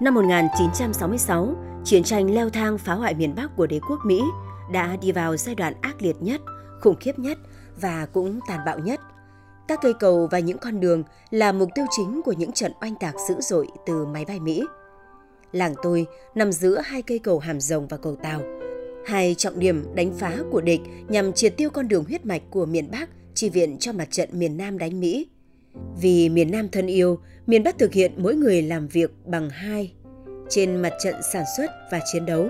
Năm 1966, chiến tranh leo thang phá hoại miền Bắc của đế quốc Mỹ đã đi vào giai đoạn ác liệt nhất, khủng khiếp nhất và cũng tàn bạo nhất. Các cây cầu và những con đường là mục tiêu chính của những trận oanh tạc dữ dội từ máy bay Mỹ. Làng tôi nằm giữa hai cây cầu Hàm Rồng và cầu Tàu. Hai trọng điểm đánh phá của địch nhằm triệt tiêu con đường huyết mạch của miền Bắc chi viện cho mặt trận miền Nam đánh Mỹ. Vì miền Nam thân yêu, miền Bắc thực hiện mỗi người làm việc bằng hai trên mặt trận sản xuất và chiến đấu.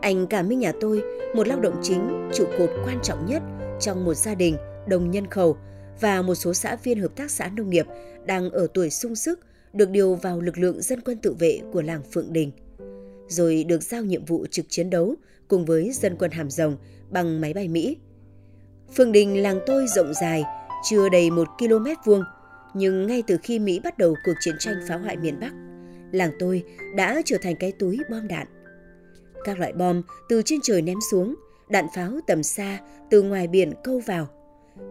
Anh Cả Minh nhà tôi, một lao động chính, trụ cột quan trọng nhất trong một gia đình đồng nhân khẩu và một số xã viên hợp tác xã nông nghiệp đang ở tuổi sung sức được điều vào lực lượng dân quân tự vệ của làng Phượng Đình. Rồi được giao nhiệm vụ trực chiến đấu cùng với dân quân Hàm Rồng bằng máy bay Mỹ. Phượng Đình làng tôi rộng dài, chưa đầy một km vuông, nhưng ngay từ khi Mỹ bắt đầu cuộc chiến tranh phá hoại miền Bắc, làng tôi đã trở thành cái túi bom đạn. Các loại bom từ trên trời ném xuống, đạn pháo tầm xa từ ngoài biển câu vào.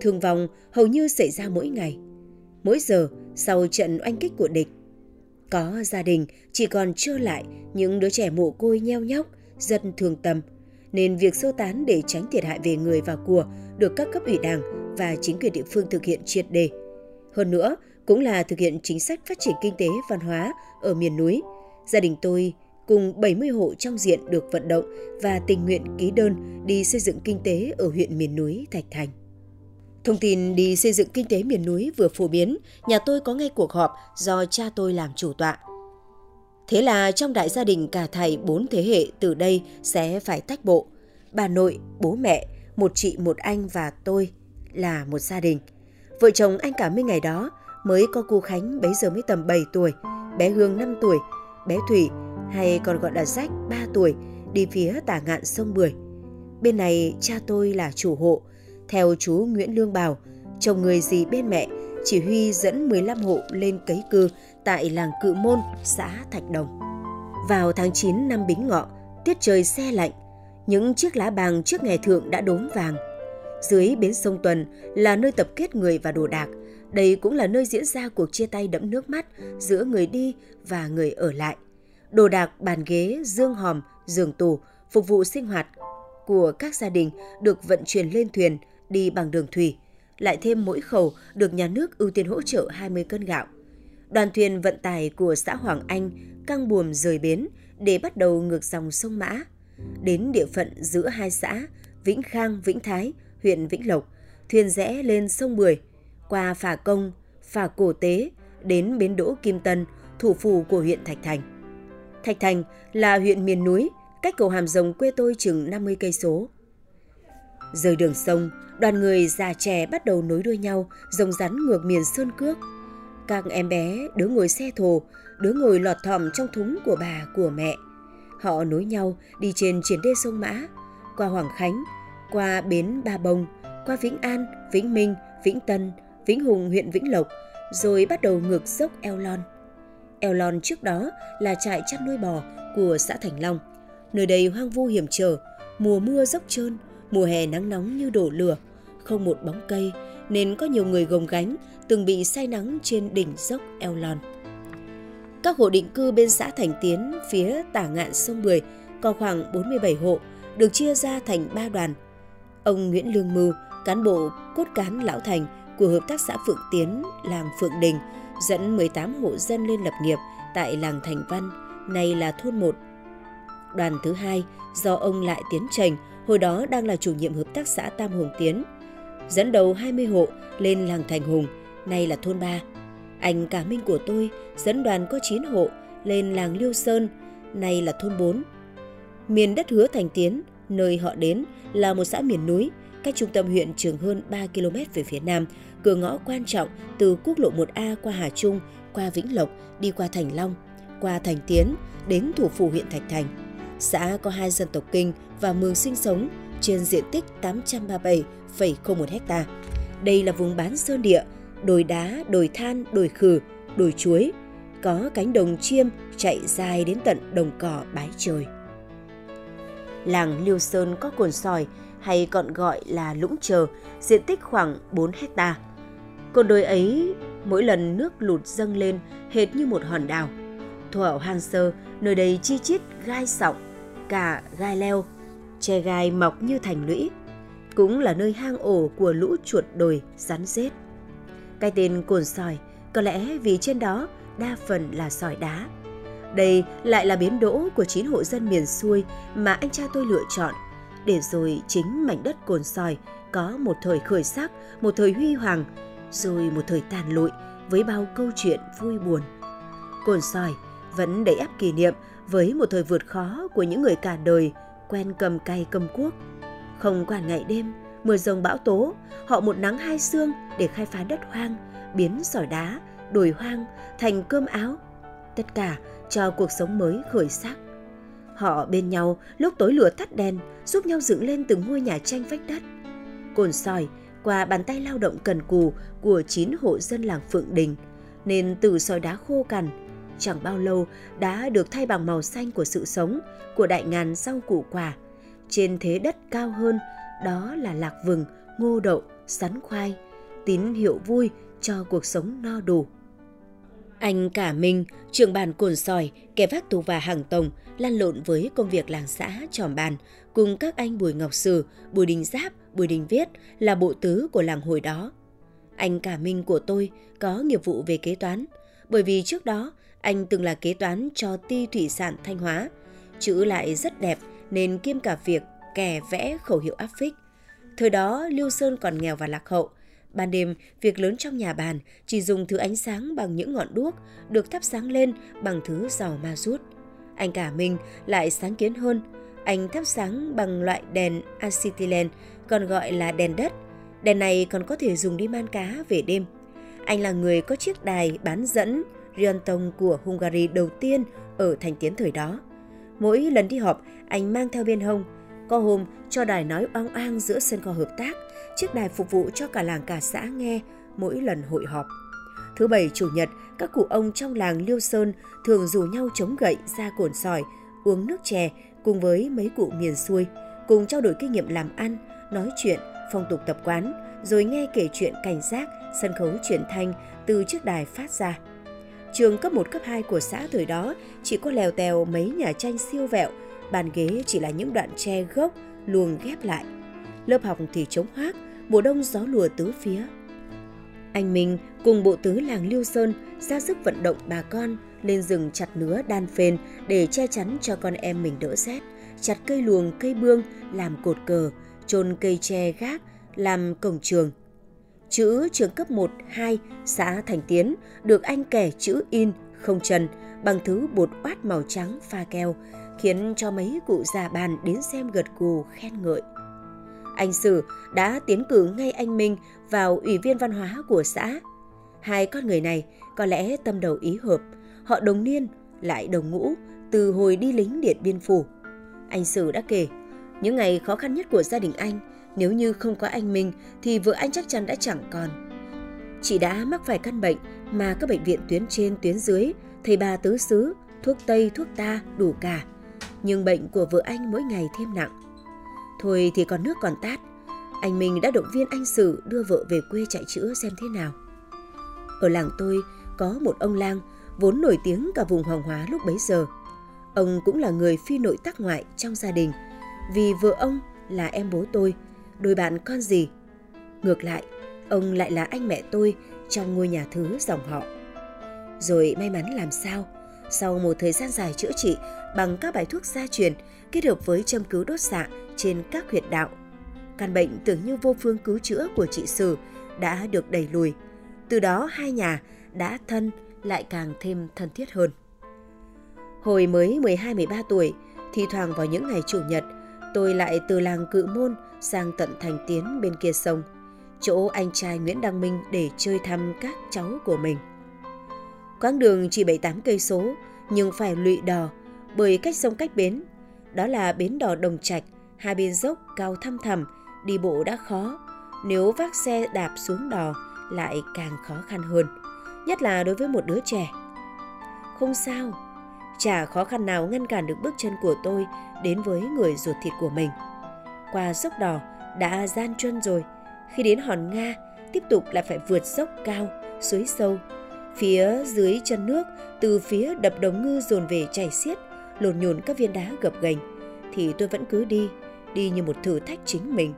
Thương vong hầu như xảy ra mỗi ngày. Mỗi giờ sau trận oanh kích của địch, có gia đình chỉ còn trơ lại những đứa trẻ mồ côi nheo nhóc, dân thường tâm, nên việc sơ tán để tránh thiệt hại về người và của được các cấp ủy đảng và chính quyền địa phương thực hiện triệt đề. Hơn nữa, cũng là thực hiện chính sách phát triển kinh tế văn hóa ở miền núi. Gia đình tôi cùng 70 hộ trong diện được vận động và tình nguyện ký đơn đi xây dựng kinh tế ở huyện miền núi Thạch Thành. Thông tin đi xây dựng kinh tế miền núi vừa phổ biến, nhà tôi có ngay cuộc họp do cha tôi làm chủ tọa. Thế là trong đại gia đình cả thầy bốn thế hệ từ đây sẽ phải tách bộ. Bà nội, bố mẹ, một chị, một anh và tôi là một gia đình. Vợ chồng anh cả Minh ngày đó mới có cô Khánh bấy giờ mới tầm 7 tuổi, bé Hương 5 tuổi, bé Thủy hay còn gọi là Rách 3 tuổi đi phía tả ngạn sông Bưởi. Bên này cha tôi là chủ hộ, theo chú Nguyễn Lương Bảo, chồng người gì bên mẹ, chỉ huy dẫn 15 hộ lên cấy cư tại làng Cự Môn, xã Thạch Đồng. Vào tháng 9 năm Bính Ngọ, tiết trời xe lạnh, những chiếc lá bàng trước ngày thượng đã đốm vàng. Dưới bến sông Tuần là nơi tập kết người và đồ đạc. Đây cũng là nơi diễn ra cuộc chia tay đẫm nước mắt giữa người đi và người ở lại. Đồ đạc, bàn ghế, dương hòm, giường tủ, phục vụ sinh hoạt của các gia đình được vận chuyển lên thuyền đi bằng đường thủy. Lại thêm mỗi khẩu được nhà nước ưu tiên hỗ trợ 20 cân gạo. Đoàn thuyền vận tải của xã Hoàng Anh căng buồm rời bến để bắt đầu ngược dòng sông Mã. Đến địa phận giữa hai xã Vĩnh Khang, Vĩnh Thái, huyện Vĩnh Lộc, thuyền rẽ lên sông Bưởi, qua phà công, phà cổ tế, đến bến đỗ Kim Tân, thủ phủ của huyện Thạch Thành. Thạch Thành là huyện miền núi, cách cầu Hàm Rồng quê tôi chừng 50 cây số. Rời đường sông, đoàn người già trẻ bắt đầu nối đuôi nhau, rồng rắn ngược miền sơn cước. Các em bé, đứa ngồi xe thồ, đứa ngồi lọt thỏm trong thúng của bà, của mẹ. Họ nối nhau đi trên chiến đê sông Mã, qua Hoàng Khánh, qua bến Ba Bông, qua Vĩnh An, Vĩnh Minh, Vĩnh Tân, Vĩnh Hùng huyện Vĩnh Lộc, rồi bắt đầu ngược dốc Eo Lon. Eo Lon trước đó là trại chăn nuôi bò của xã Thành Long. Nơi đây hoang vu hiểm trở, mùa mưa dốc trơn, mùa hè nắng nóng như đổ lửa, không một bóng cây nên có nhiều người gồng gánh từng bị say nắng trên đỉnh dốc Eo Lon. Các hộ định cư bên xã Thành Tiến phía tả ngạn sông Bưởi có khoảng 47 hộ được chia ra thành 3 đoàn. Ông Nguyễn Lương Mưu, cán bộ cốt cán lão thành của Hợp tác xã Phượng Tiến, làng Phượng Đình, dẫn 18 hộ dân lên lập nghiệp tại làng Thành Văn, nay là thôn 1. Đoàn thứ hai do ông Lại Tiến Trành, hồi đó đang là chủ nhiệm Hợp tác xã Tam Hùng Tiến, dẫn đầu 20 hộ lên làng Thành Hùng, nay là thôn 3. Anh Cả Minh của tôi dẫn đoàn có 9 hộ lên làng Liêu Sơn, nay là thôn 4. Miền đất hứa Thành Tiến, nơi họ đến là một xã miền núi, cách trung tâm huyện trường hơn 3 km về phía nam, cửa ngõ quan trọng từ quốc lộ 1A qua Hà Trung, qua Vĩnh Lộc, đi qua Thành Long, qua Thành Tiến, đến thủ phủ huyện Thạch Thành. Xã có hai dân tộc Kinh và Mường sinh sống trên diện tích 837,01 ha. Đây là vùng bán sơn địa, đồi đá, đồi than, đồi khử, đồi chuối, có cánh đồng chiêm chạy dài đến tận đồng cỏ bái trời. Làng Liêu Sơn có cồn sỏi hay còn gọi là lũng chờ, diện tích khoảng 4 hecta. Cồn đồi ấy, mỗi lần nước lụt dâng lên hệt như một hòn đảo. Thuở hoang sơ, nơi đây chi chít gai sọng, cả gai leo, che gai mọc như thành lũy. Cũng là nơi hang ổ của lũ chuột đồi, rắn rết. Cái tên cồn sỏi có lẽ vì trên đó đa phần là sỏi đá. Đây lại là biến đỗ của chín hộ dân miền xuôi mà anh cha tôi lựa chọn, để rồi chính mảnh đất cồn sỏi có một thời khởi sắc, một thời huy hoàng, rồi một thời tàn lụi với bao câu chuyện vui buồn. Cồn sỏi vẫn đầy áp kỷ niệm với một thời vượt khó của những người cả đời quen cầm cày cầm cuốc. Không quản ngày đêm, mưa rồng bão tố, họ một nắng hai sương để khai phá đất hoang, biến sỏi đá, đồi hoang thành cơm áo. Tất cả cho cuộc sống mới khởi sắc. Họ bên nhau lúc tối lửa tắt đèn, giúp nhau dựng lên từng ngôi nhà tranh vách đất. Cồn sỏi qua bàn tay lao động cần cù của chín hộ dân làng Phượng Đình, nên từ sỏi đá khô cằn, chẳng bao lâu đã được thay bằng màu xanh của sự sống, của đại ngàn rau củ quả. Trên thế đất cao hơn, đó là lạc vừng, ngô đậu, sắn khoai, tín hiệu vui cho cuộc sống no đủ. Anh Cả Minh, trưởng bàn cồn sỏi, kẻ vác tù và hàng tổng, lăn lộn với công việc làng xã tròm bàn, cùng các anh Bùi Ngọc Sử, Bùi Đình Giáp, Bùi Đình Viết là bộ tứ của làng hồi đó. Anh Cả Minh của tôi có nghiệp vụ về kế toán, bởi vì trước đó anh từng là kế toán cho ti thủy sản Thanh Hóa. Chữ lại rất đẹp nên kiêm cả việc kẻ vẽ khẩu hiệu áp phích. Thời đó Lưu Sơn còn nghèo và lạc hậu, Ban đêm, việc lớn trong nhà bàn chỉ dùng thứ ánh sáng bằng những ngọn đuốc được thắp sáng lên bằng thứ dầu ma rút. Anh cả mình lại sáng kiến hơn. Anh thắp sáng bằng loại đèn acetylen, còn gọi là đèn đất. Đèn này còn có thể dùng đi man cá về đêm. Anh là người có chiếc đài bán dẫn Riantong của Hungary đầu tiên ở thành tiến thời đó. Mỗi lần đi họp, anh mang theo bên hông. Có hôm cho đài nói oang oang giữa sân kho hợp tác, chiếc đài phục vụ cho cả làng cả xã nghe mỗi lần hội họp. Thứ bảy chủ nhật, các cụ ông trong làng Liêu Sơn thường rủ nhau chống gậy ra cồn sỏi, uống nước chè cùng với mấy cụ miền xuôi, cùng trao đổi kinh nghiệm làm ăn, nói chuyện, phong tục tập quán, rồi nghe kể chuyện cảnh giác, sân khấu truyền thanh từ chiếc đài phát ra. Trường cấp 1, cấp 2 của xã thời đó chỉ có lèo tèo mấy nhà tranh siêu vẹo, bàn ghế chỉ là những đoạn tre gốc luồng ghép lại. Lớp học thì trống hoác, mùa đông gió lùa tứ phía. Anh Minh cùng bộ tứ làng Liêu Sơn ra sức vận động bà con lên rừng chặt nứa đan phên để che chắn cho con em mình đỡ rét, chặt cây luồng, cây bương làm cột cờ, chôn cây tre gác làm cổng trường. Chữ trường cấp 1, 2, xã Thành Tiến được anh kẻ chữ in không trần bằng thứ bột oát màu trắng pha keo, khiến cho mấy cụ già bàn đến xem gật gù khen ngợi. Anh Sử đã tiến cử ngay anh Minh vào ủy viên văn hóa của xã. Hai con người này có lẽ tâm đầu ý hợp, họ đồng niên lại đồng ngũ từ hồi đi lính Điện Biên Phủ. Anh Sử đã kể, những ngày khó khăn nhất của gia đình anh, nếu như không có anh Minh thì vợ anh chắc chắn đã chẳng còn. Chị đã mắc phải căn bệnh mà các bệnh viện tuyến trên tuyến dưới, thầy bà tứ xứ, thuốc Tây, thuốc ta đủ cả. Nhưng bệnh của vợ anh mỗi ngày thêm nặng. Thôi thì còn nước còn tát, anh Minh đã động viên anh Sử đưa vợ về quê chạy chữa xem thế nào. Ở làng tôi có một ông lang vốn nổi tiếng cả vùng Hoàng Hóa lúc bấy giờ. Ông cũng là người phi nội tác ngoại trong gia đình, vì vợ ông là em bố tôi, đôi bạn con gì. Ngược lại, ông lại là anh mẹ tôi trong ngôi nhà thứ dòng họ. Rồi may mắn làm sao, sau một thời gian dài chữa trị bằng các bài thuốc gia truyền kết hợp với châm cứu đốt xạ trên các huyệt đạo. Căn bệnh tưởng như vô phương cứu chữa của chị Sử đã được đẩy lùi. Từ đó hai nhà đã thân lại càng thêm thân thiết hơn. Hồi mới 12-13 tuổi, thì thoảng vào những ngày chủ nhật, tôi lại từ làng Cự Môn sang tận thành tiến bên kia sông, chỗ anh trai Nguyễn Đăng Minh để chơi thăm các cháu của mình. Quãng đường chỉ 7-8 cây số, nhưng phải lụy đò bởi cách sông cách bến. Đó là bến đò Đồng Trạch, hai bên dốc cao thăm thẳm, đi bộ đã khó, nếu vác xe đạp xuống đò lại càng khó khăn hơn, nhất là đối với một đứa trẻ. Không sao, chả khó khăn nào ngăn cản được bước chân của tôi đến với người ruột thịt của mình. Qua dốc đò đã gian chân rồi, khi đến hòn Nga, tiếp tục lại phải vượt dốc cao, suối sâu. Phía dưới chân nước, từ phía đập đồng ngư dồn về chảy xiết, lồn nhồn các viên đá gập ghềnh, thì tôi vẫn cứ đi, đi như một thử thách chính mình,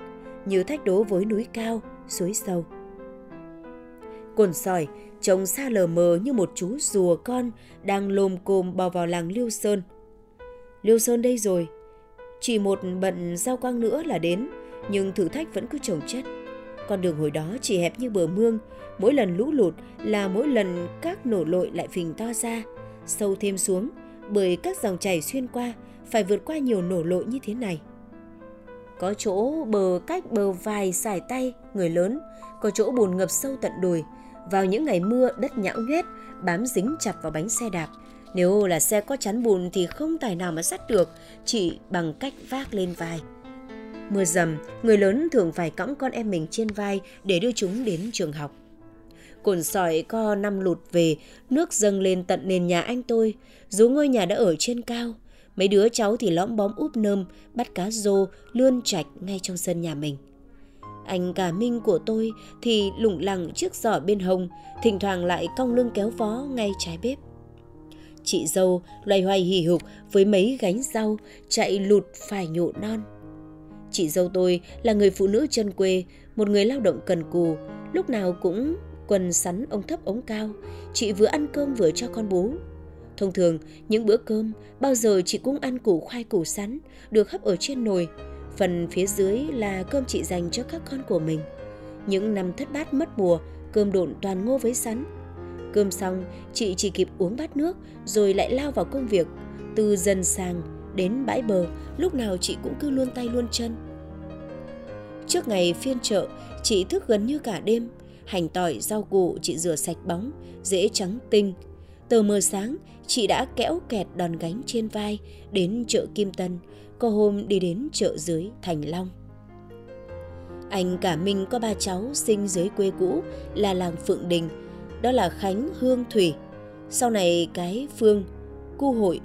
như thách đố với núi cao, suối sâu. Cồn sỏi trông xa lờ mờ như một chú rùa con đang lồm cồm bò vào làng Liêu Sơn. Liêu Sơn đây rồi, chỉ một bận giao quang nữa là đến, nhưng thử thách vẫn cứ trồng chất. Con đường hồi đó chỉ hẹp như bờ mương, mỗi lần lũ lụt là mỗi lần các nổ lội lại phình to ra, sâu thêm xuống, bởi các dòng chảy xuyên qua phải vượt qua nhiều nổ lội như thế này. Có chỗ bờ cách bờ vài sải tay, người lớn, có chỗ bùn ngập sâu tận đùi. Vào những ngày mưa, đất nhão nhét, bám dính chặt vào bánh xe đạp. Nếu là xe có chắn bùn thì không tài nào mà sắt được, chỉ bằng cách vác lên vai. Mưa dầm, người lớn thường phải cõng con em mình trên vai để đưa chúng đến trường học. Cồn sỏi co năm lụt về, nước dâng lên tận nền nhà anh tôi, dù ngôi nhà đã ở trên cao. Mấy đứa cháu thì lõm bóm úp nơm, bắt cá rô, lươn chạch ngay trong sân nhà mình. Anh cả minh của tôi thì lủng lẳng chiếc giỏ bên hông, thỉnh thoảng lại cong lưng kéo vó ngay trái bếp. Chị dâu loay hoay hì hục với mấy gánh rau, chạy lụt phải nhộ non. Chị dâu tôi là người phụ nữ chân quê, một người lao động cần cù, lúc nào cũng quần sắn ống thấp ống cao, chị vừa ăn cơm vừa cho con bú. Thông thường, những bữa cơm bao giờ chị cũng ăn củ khoai củ sắn được hấp ở trên nồi. Phần phía dưới là cơm chị dành cho các con của mình. Những năm thất bát mất mùa, cơm độn toàn ngô với sắn. Cơm xong, chị chỉ kịp uống bát nước rồi lại lao vào công việc. Từ dần sàng đến bãi bờ, lúc nào chị cũng cứ luôn tay luôn chân. Trước ngày phiên chợ, chị thức gần như cả đêm. Hành tỏi, rau củ chị rửa sạch bóng, dễ trắng tinh. Tờ mờ sáng, chị đã kéo kẹt đòn gánh trên vai đến chợ Kim Tân, có hôm đi đến chợ dưới Thành Long. Anh cả Minh có ba cháu sinh dưới quê cũ là làng Phượng Đình, đó là Khánh Hương Thủy. Sau này cái Phương, Cu Hội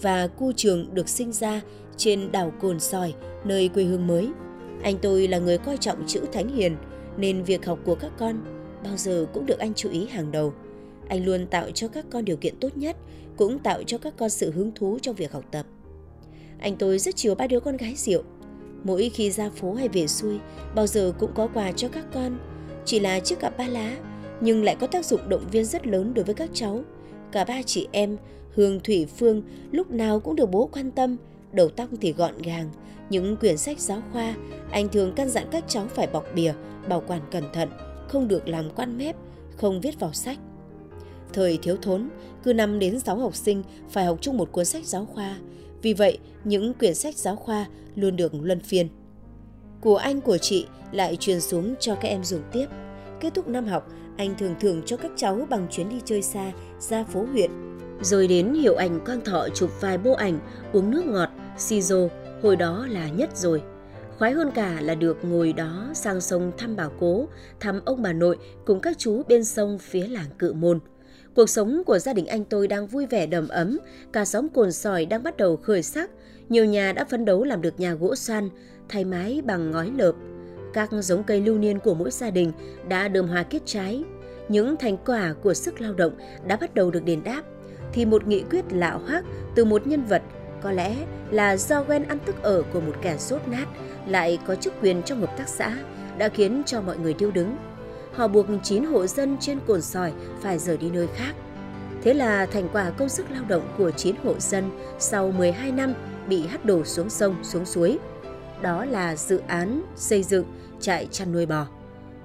và Cu Trường được sinh ra trên đảo Cồn Sòi, nơi quê hương mới. Anh tôi là người coi trọng chữ Thánh Hiền, nên việc học của các con bao giờ cũng được anh chú ý hàng đầu. Anh luôn tạo cho các con điều kiện tốt nhất, cũng tạo cho các con sự hứng thú trong việc học tập. Anh tôi rất chiều ba đứa con gái rượu. Mỗi khi ra phố hay về xuôi, bao giờ cũng có quà cho các con. Chỉ là chiếc cặp ba lá, nhưng lại có tác dụng động viên rất lớn đối với các cháu. Cả ba chị em, Hương Thủy Phương lúc nào cũng được bố quan tâm, đầu tóc thì gọn gàng. Những quyển sách giáo khoa, anh thường căn dặn các cháu phải bọc bìa, bảo quản cẩn thận, không được làm quan mép, không viết vào sách. Thời thiếu thốn, cứ 5 đến 6 học sinh phải học chung một cuốn sách giáo khoa. Vì vậy, những quyển sách giáo khoa luôn được luân phiên. Của anh của chị lại truyền xuống cho các em dùng tiếp. Kết thúc năm học, anh thường thường cho các cháu bằng chuyến đi chơi xa ra phố huyện. Rồi đến hiệu ảnh con thọ chụp vài bộ ảnh, uống nước ngọt, si rô, hồi đó là nhất rồi. Khoái hơn cả là được ngồi đó sang sông thăm bà cố, thăm ông bà nội cùng các chú bên sông phía làng cự môn. Cuộc sống của gia đình anh tôi đang vui vẻ đầm ấm, cả xóm cồn sỏi đang bắt đầu khởi sắc, nhiều nhà đã phấn đấu làm được nhà gỗ xoan, thay mái bằng ngói lợp. Các giống cây lưu niên của mỗi gia đình đã đơm hoa kết trái. Những thành quả của sức lao động đã bắt đầu được đền đáp. Thì một nghị quyết lạ hoác từ một nhân vật có lẽ là do ghen ăn tức ở của một kẻ sốt nát lại có chức quyền trong hợp tác xã đã khiến cho mọi người điêu đứng họ buộc 9 hộ dân trên cồn sỏi phải rời đi nơi khác. Thế là thành quả công sức lao động của 9 hộ dân sau 12 năm bị hắt đổ xuống sông, xuống suối. Đó là dự án xây dựng trại chăn nuôi bò.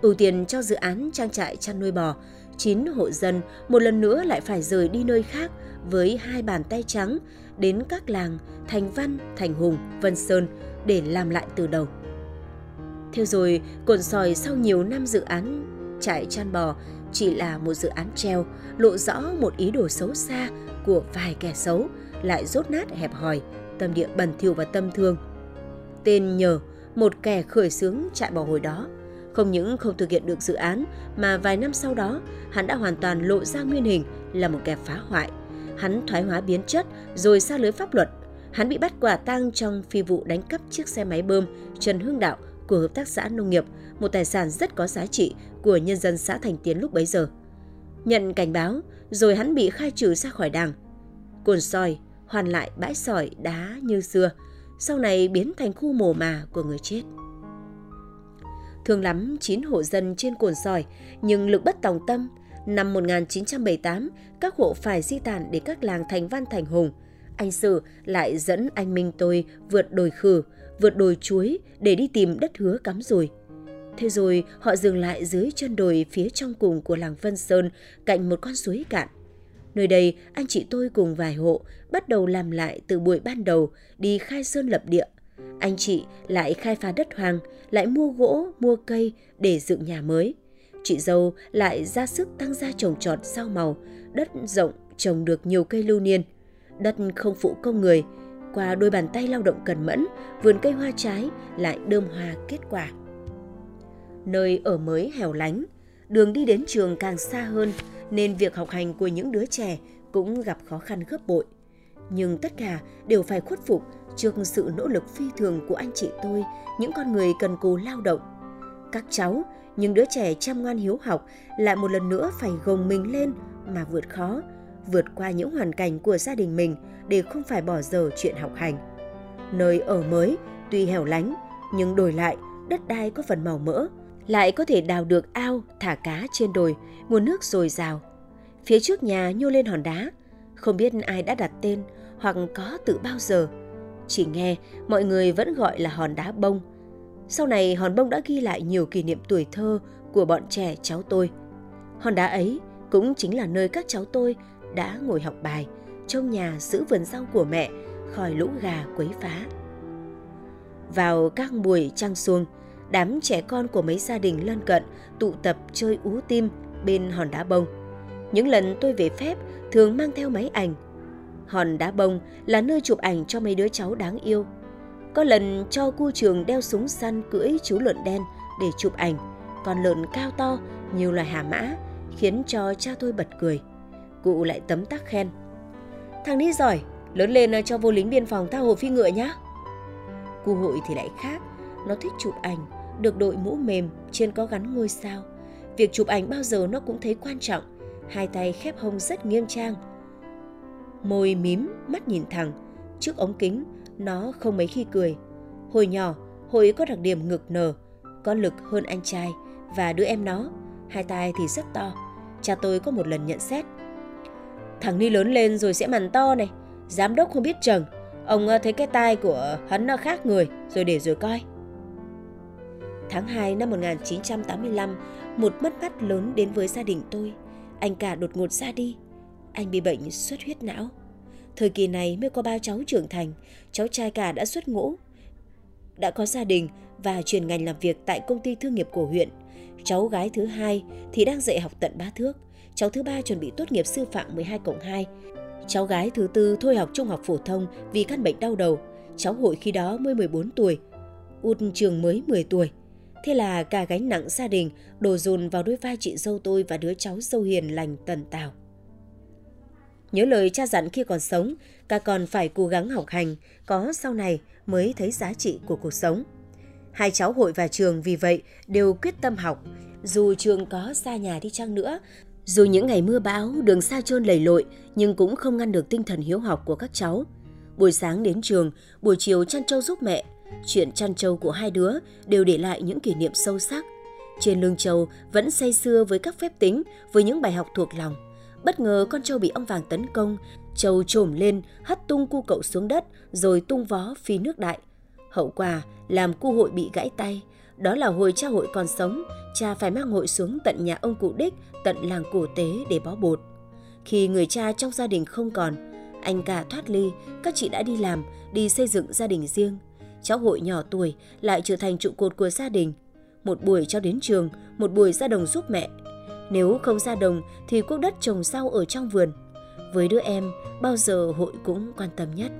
Ưu tiên cho dự án trang trại chăn nuôi bò, 9 hộ dân một lần nữa lại phải rời đi nơi khác với hai bàn tay trắng đến các làng Thành Văn, Thành Hùng, Vân Sơn để làm lại từ đầu. Theo rồi, cồn sỏi sau nhiều năm dự án trại chăn bò chỉ là một dự án treo, lộ rõ một ý đồ xấu xa của vài kẻ xấu, lại rốt nát hẹp hòi, tâm địa bẩn thỉu và tâm thương. Tên nhờ, một kẻ khởi xướng trại bò hồi đó, không những không thực hiện được dự án mà vài năm sau đó hắn đã hoàn toàn lộ ra nguyên hình là một kẻ phá hoại. Hắn thoái hóa biến chất rồi xa lưới pháp luật. Hắn bị bắt quả tang trong phi vụ đánh cắp chiếc xe máy bơm Trần Hương Đạo của Hợp tác xã Nông nghiệp, một tài sản rất có giá trị của nhân dân xã Thành Tiến lúc bấy giờ. Nhận cảnh báo, rồi hắn bị khai trừ ra khỏi đảng. Cồn sỏi hoàn lại bãi sỏi đá như xưa, sau này biến thành khu mồ mà của người chết. Thương lắm 9 hộ dân trên cồn sỏi, nhưng lực bất tòng tâm. Năm 1978, các hộ phải di tản đến các làng thành văn thành hùng. Anh Sử lại dẫn anh Minh tôi vượt đồi khử, vượt đồi chuối để đi tìm đất hứa cắm rùi. Thế rồi họ dừng lại dưới chân đồi phía trong cùng của làng Vân Sơn cạnh một con suối cạn. Nơi đây, anh chị tôi cùng vài hộ bắt đầu làm lại từ buổi ban đầu đi khai sơn lập địa. Anh chị lại khai phá đất hoang, lại mua gỗ, mua cây để dựng nhà mới. Chị dâu lại ra sức tăng gia trồng trọt sao màu, đất rộng trồng được nhiều cây lưu niên. Đất không phụ công người, qua đôi bàn tay lao động cần mẫn, vườn cây hoa trái lại đơm hoa kết quả. Nơi ở mới hẻo lánh, đường đi đến trường càng xa hơn nên việc học hành của những đứa trẻ cũng gặp khó khăn gấp bội. Nhưng tất cả đều phải khuất phục trước sự nỗ lực phi thường của anh chị tôi, những con người cần cù lao động. Các cháu, những đứa trẻ chăm ngoan hiếu học lại một lần nữa phải gồng mình lên mà vượt khó, vượt qua những hoàn cảnh của gia đình mình để không phải bỏ dở chuyện học hành. Nơi ở mới tuy hẻo lánh nhưng đổi lại đất đai có phần màu mỡ, lại có thể đào được ao thả cá trên đồi, nguồn nước dồi dào. Phía trước nhà nhô lên hòn đá, không biết ai đã đặt tên hoặc có từ bao giờ. Chỉ nghe mọi người vẫn gọi là hòn đá bông. Sau này hòn bông đã ghi lại nhiều kỷ niệm tuổi thơ của bọn trẻ cháu tôi. Hòn đá ấy cũng chính là nơi các cháu tôi đã ngồi học bài, trong nhà giữ vườn rau của mẹ khỏi lũ gà quấy phá. Vào các buổi trăng xuông, đám trẻ con của mấy gia đình lân cận tụ tập chơi ú tim bên hòn đá bông. Những lần tôi về phép thường mang theo máy ảnh. Hòn đá bông là nơi chụp ảnh cho mấy đứa cháu đáng yêu. Có lần cho cu trường đeo súng săn cưỡi chú lợn đen để chụp ảnh, con lợn cao to nhiều loài hà mã khiến cho cha tôi bật cười. Cụ lại tấm tắc khen. Thằng đi giỏi, lớn lên cho vô lính biên phòng tha hồ phi ngựa nhá. Cụ hội thì lại khác, nó thích chụp ảnh, được đội mũ mềm, trên có gắn ngôi sao. Việc chụp ảnh bao giờ nó cũng thấy quan trọng, hai tay khép hông rất nghiêm trang. Môi mím, mắt nhìn thẳng, trước ống kính, nó không mấy khi cười. Hồi nhỏ, Hồi có đặc điểm ngực nở, có lực hơn anh trai và đứa em nó, hai tay thì rất to. Cha tôi có một lần nhận xét. Thằng Ni lớn lên rồi sẽ màn to này, giám đốc không biết chừng, ông ờ, thấy cái tai của hắn nó khác người rồi để rồi coi. Tháng 2 năm 1985, một mất mát lớn đến với gia đình tôi. Anh cả đột ngột ra đi. Anh bị bệnh xuất huyết não. Thời kỳ này mới có ba cháu trưởng thành, cháu trai cả đã xuất ngũ. Đã có gia đình và chuyển ngành làm việc tại công ty thương nghiệp của huyện. Cháu gái thứ hai thì đang dạy học tận ba thước. Cháu thứ ba chuẩn bị tốt nghiệp sư phạm 12 cộng 2. Cháu gái thứ tư thôi học trung học phổ thông vì căn bệnh đau đầu. Cháu hội khi đó mới 14 tuổi. Út trường mới 10 tuổi. Thế là cả gánh nặng gia đình đổ dồn vào đôi vai chị dâu tôi và đứa cháu dâu hiền lành tần tào. Nhớ lời cha dặn khi còn sống, các con phải cố gắng học hành, có sau này mới thấy giá trị của cuộc sống. Hai cháu hội và trường vì vậy đều quyết tâm học. Dù trường có xa nhà đi chăng nữa, dù những ngày mưa bão, đường xa trơn lầy lội, nhưng cũng không ngăn được tinh thần hiếu học của các cháu. Buổi sáng đến trường, buổi chiều chăn trâu giúp mẹ, Chuyện chăn trâu của hai đứa đều để lại những kỷ niệm sâu sắc. Trên lưng trâu vẫn say sưa với các phép tính, với những bài học thuộc lòng. Bất ngờ con trâu bị ông vàng tấn công, trâu trồm lên, hất tung cu cậu xuống đất, rồi tung vó phi nước đại. Hậu quả làm cu hội bị gãy tay. Đó là hồi cha hội còn sống, cha phải mang hội xuống tận nhà ông cụ đích, tận làng cổ tế để bó bột. Khi người cha trong gia đình không còn, anh cả thoát ly, các chị đã đi làm, đi xây dựng gia đình riêng cháu hội nhỏ tuổi lại trở thành trụ cột của gia đình. Một buổi cho đến trường, một buổi ra đồng giúp mẹ. Nếu không ra đồng thì cuốc đất trồng rau ở trong vườn. Với đứa em, bao giờ hội cũng quan tâm nhất.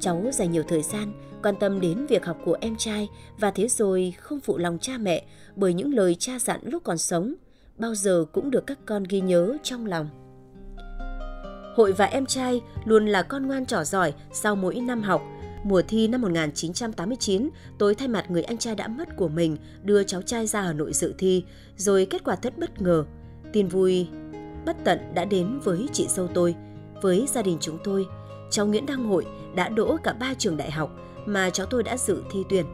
Cháu dành nhiều thời gian quan tâm đến việc học của em trai và thế rồi không phụ lòng cha mẹ bởi những lời cha dặn lúc còn sống, bao giờ cũng được các con ghi nhớ trong lòng. Hội và em trai luôn là con ngoan trò giỏi sau mỗi năm học Mùa thi năm 1989, tôi thay mặt người anh trai đã mất của mình đưa cháu trai ra Hà Nội dự thi, rồi kết quả thật bất ngờ. Tin vui bất tận đã đến với chị dâu tôi, với gia đình chúng tôi. Cháu Nguyễn Đăng Hội đã đỗ cả ba trường đại học mà cháu tôi đã dự thi tuyển.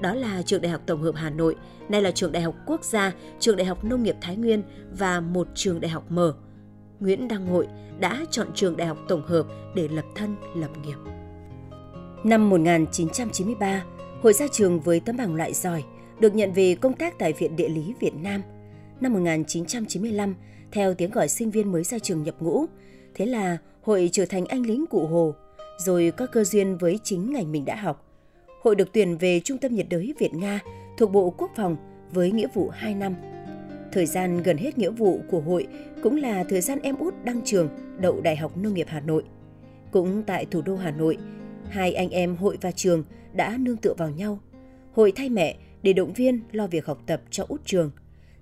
Đó là Trường Đại học Tổng hợp Hà Nội, nay là Trường Đại học Quốc gia, Trường Đại học Nông nghiệp Thái Nguyên và một trường đại học mở. Nguyễn Đăng Hội đã chọn Trường Đại học Tổng hợp để lập thân lập nghiệp. Năm 1993, Hội ra trường với tấm bằng loại giỏi, được nhận về công tác tại Viện Địa lý Việt Nam. Năm 1995, theo tiếng gọi sinh viên mới ra trường nhập ngũ, thế là Hội trở thành anh lính cụ Hồ, rồi có cơ duyên với chính ngành mình đã học. Hội được tuyển về Trung tâm nhiệt đới Việt Nga thuộc Bộ Quốc phòng với nghĩa vụ 2 năm. Thời gian gần hết nghĩa vụ của hội cũng là thời gian em út đăng trường đậu Đại học Nông nghiệp Hà Nội. Cũng tại thủ đô Hà Nội, hai anh em hội và trường đã nương tựa vào nhau. Hội thay mẹ để động viên lo việc học tập cho út trường.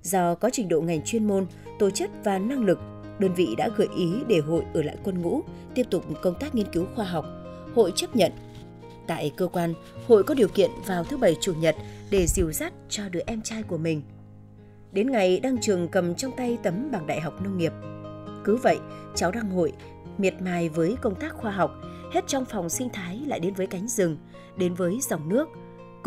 Do có trình độ ngành chuyên môn, tổ chức và năng lực, đơn vị đã gợi ý để hội ở lại quân ngũ, tiếp tục công tác nghiên cứu khoa học. Hội chấp nhận. Tại cơ quan, hội có điều kiện vào thứ bảy chủ nhật để dìu dắt cho đứa em trai của mình. Đến ngày đăng trường cầm trong tay tấm bằng đại học nông nghiệp. Cứ vậy, cháu đăng hội miệt mài với công tác khoa học, hết trong phòng sinh thái lại đến với cánh rừng, đến với dòng nước,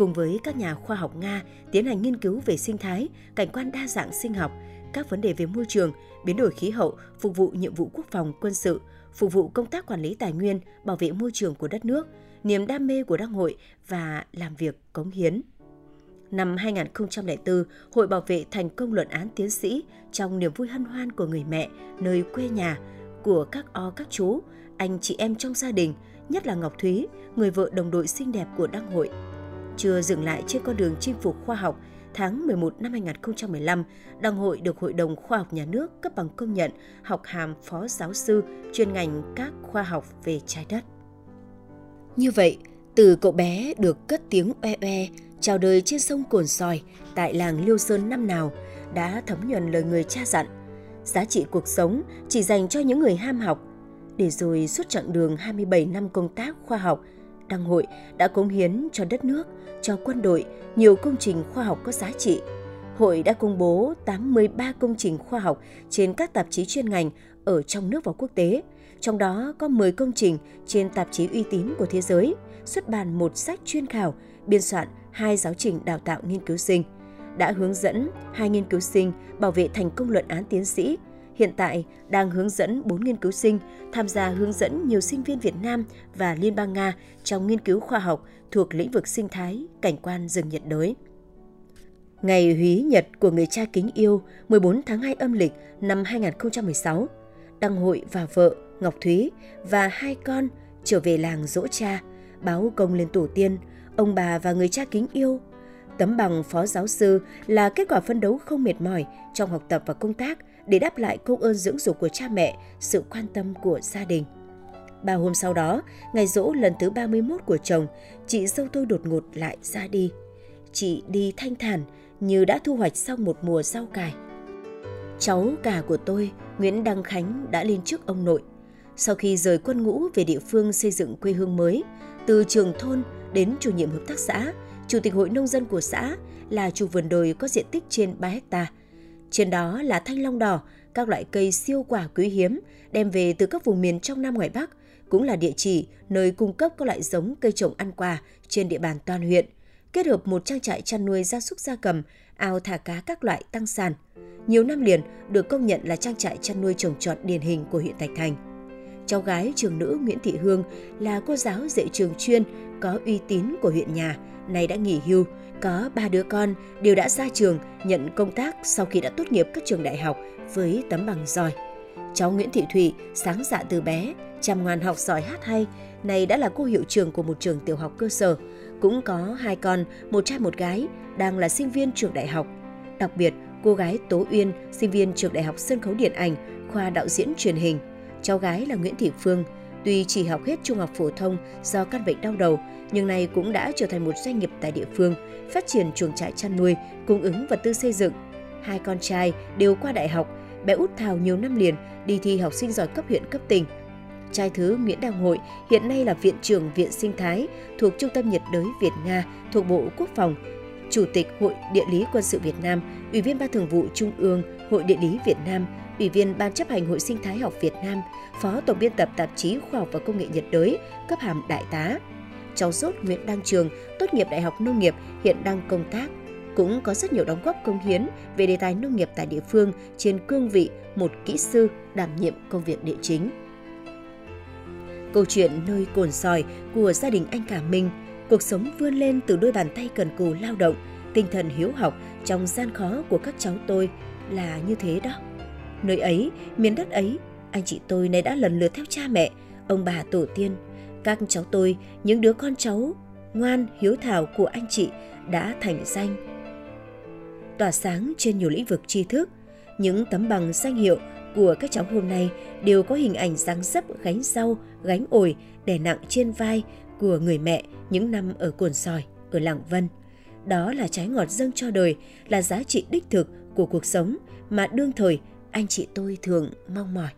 cùng với các nhà khoa học Nga tiến hành nghiên cứu về sinh thái, cảnh quan đa dạng sinh học, các vấn đề về môi trường, biến đổi khí hậu, phục vụ nhiệm vụ quốc phòng quân sự, phục vụ công tác quản lý tài nguyên, bảo vệ môi trường của đất nước, niềm đam mê của Đăng Hội và làm việc cống hiến. Năm 2004, Hội bảo vệ thành công luận án tiến sĩ trong niềm vui hân hoan của người mẹ nơi quê nhà, của các o các chú, anh chị em trong gia đình, nhất là Ngọc Thúy, người vợ đồng đội xinh đẹp của Đăng Hội. Chưa dừng lại trên con đường chinh phục khoa học, tháng 11 năm 2015, Đăng Hội được Hội đồng Khoa học Nhà nước cấp bằng công nhận học hàm phó giáo sư chuyên ngành các khoa học về trái đất. Như vậy, từ cậu bé được cất tiếng oe oe, chào đời trên sông Cồn Sòi tại làng Liêu Sơn năm nào đã thấm nhuần lời người cha dặn. Giá trị cuộc sống chỉ dành cho những người ham học. Để rồi suốt chặng đường 27 năm công tác khoa học, Đăng Hội đã cống hiến cho đất nước, cho quân đội nhiều công trình khoa học có giá trị. Hội đã công bố 83 công trình khoa học trên các tạp chí chuyên ngành ở trong nước và quốc tế, trong đó có 10 công trình trên tạp chí uy tín của thế giới, xuất bản một sách chuyên khảo, biên soạn hai giáo trình đào tạo nghiên cứu sinh, đã hướng dẫn hai nghiên cứu sinh bảo vệ thành công luận án tiến sĩ, hiện tại đang hướng dẫn 4 nghiên cứu sinh tham gia hướng dẫn nhiều sinh viên Việt Nam và Liên bang Nga trong nghiên cứu khoa học thuộc lĩnh vực sinh thái, cảnh quan rừng nhiệt đới. Ngày húy nhật của người cha kính yêu 14 tháng 2 âm lịch năm 2016, Đăng Hội và vợ Ngọc Thúy và hai con trở về làng dỗ cha, báo công lên tổ tiên, ông bà và người cha kính yêu. Tấm bằng phó giáo sư là kết quả phân đấu không mệt mỏi trong học tập và công tác để đáp lại công ơn dưỡng dục của cha mẹ, sự quan tâm của gia đình. Ba hôm sau đó, ngày dỗ lần thứ 31 của chồng, chị dâu tôi đột ngột lại ra đi. Chị đi thanh thản như đã thu hoạch xong một mùa rau cải. Cháu cả của tôi, Nguyễn Đăng Khánh đã lên trước ông nội. Sau khi rời quân ngũ về địa phương xây dựng quê hương mới, từ trường thôn đến chủ nhiệm hợp tác xã, chủ tịch hội nông dân của xã là chủ vườn đồi có diện tích trên 3 hecta. Trên đó là thanh long đỏ, các loại cây siêu quả quý hiếm đem về từ các vùng miền trong Nam ngoài Bắc, cũng là địa chỉ nơi cung cấp các loại giống cây trồng ăn quả trên địa bàn toàn huyện, kết hợp một trang trại chăn nuôi gia súc gia cầm, ao thả cá các loại tăng sản. Nhiều năm liền được công nhận là trang trại chăn nuôi trồng trọt điển hình của huyện Thạch Thành. Cháu gái trường nữ Nguyễn Thị Hương là cô giáo dạy trường chuyên có uy tín của huyện nhà, nay đã nghỉ hưu, có ba đứa con đều đã ra trường nhận công tác sau khi đã tốt nghiệp các trường đại học với tấm bằng giỏi. Cháu Nguyễn Thị Thủy sáng dạ từ bé, chăm ngoan học giỏi hát hay, này đã là cô hiệu trưởng của một trường tiểu học cơ sở. Cũng có hai con, một trai một gái, đang là sinh viên trường đại học. Đặc biệt, cô gái Tố Uyên, sinh viên trường đại học sân khấu điện ảnh, khoa đạo diễn truyền hình. Cháu gái là Nguyễn Thị Phương, tuy chỉ học hết trung học phổ thông do căn bệnh đau đầu, nhưng nay cũng đã trở thành một doanh nghiệp tại địa phương, phát triển chuồng trại chăn nuôi, cung ứng vật tư xây dựng. Hai con trai đều qua đại học, bé út Thảo nhiều năm liền đi thi học sinh giỏi cấp huyện cấp tỉnh. Trai thứ Nguyễn Đăng Hội hiện nay là Viện trưởng Viện Sinh Thái thuộc Trung tâm nhiệt đới Việt Nga thuộc Bộ Quốc phòng, Chủ tịch Hội Địa lý Quân sự Việt Nam, Ủy viên Ban Thường vụ Trung ương Hội Địa lý Việt Nam, Ủy viên Ban chấp hành Hội Sinh thái học Việt Nam, Phó Tổng biên tập tạp chí Khoa học và Công nghệ nhiệt đới, cấp hàm đại tá. Cháu Rốt Nguyễn Đăng Trường, tốt nghiệp Đại học Nông nghiệp, hiện đang công tác cũng có rất nhiều đóng góp công hiến về đề tài nông nghiệp tại địa phương trên cương vị một kỹ sư đảm nhiệm công việc địa chính. Câu chuyện nơi cồn sòi của gia đình anh Cả Minh, cuộc sống vươn lên từ đôi bàn tay cần cù lao động, tinh thần hiếu học trong gian khó của các cháu tôi là như thế đó. Nơi ấy, miền đất ấy, anh chị tôi nay đã lần lượt theo cha mẹ, ông bà tổ tiên. Các cháu tôi, những đứa con cháu ngoan hiếu thảo của anh chị đã thành danh. Tỏa sáng trên nhiều lĩnh vực tri thức, những tấm bằng danh hiệu của các cháu hôm nay đều có hình ảnh dáng dấp gánh rau, gánh ổi đè nặng trên vai của người mẹ những năm ở cồn sòi, ở làng Vân. Đó là trái ngọt dâng cho đời, là giá trị đích thực của cuộc sống mà đương thời anh chị tôi thường mong mỏi.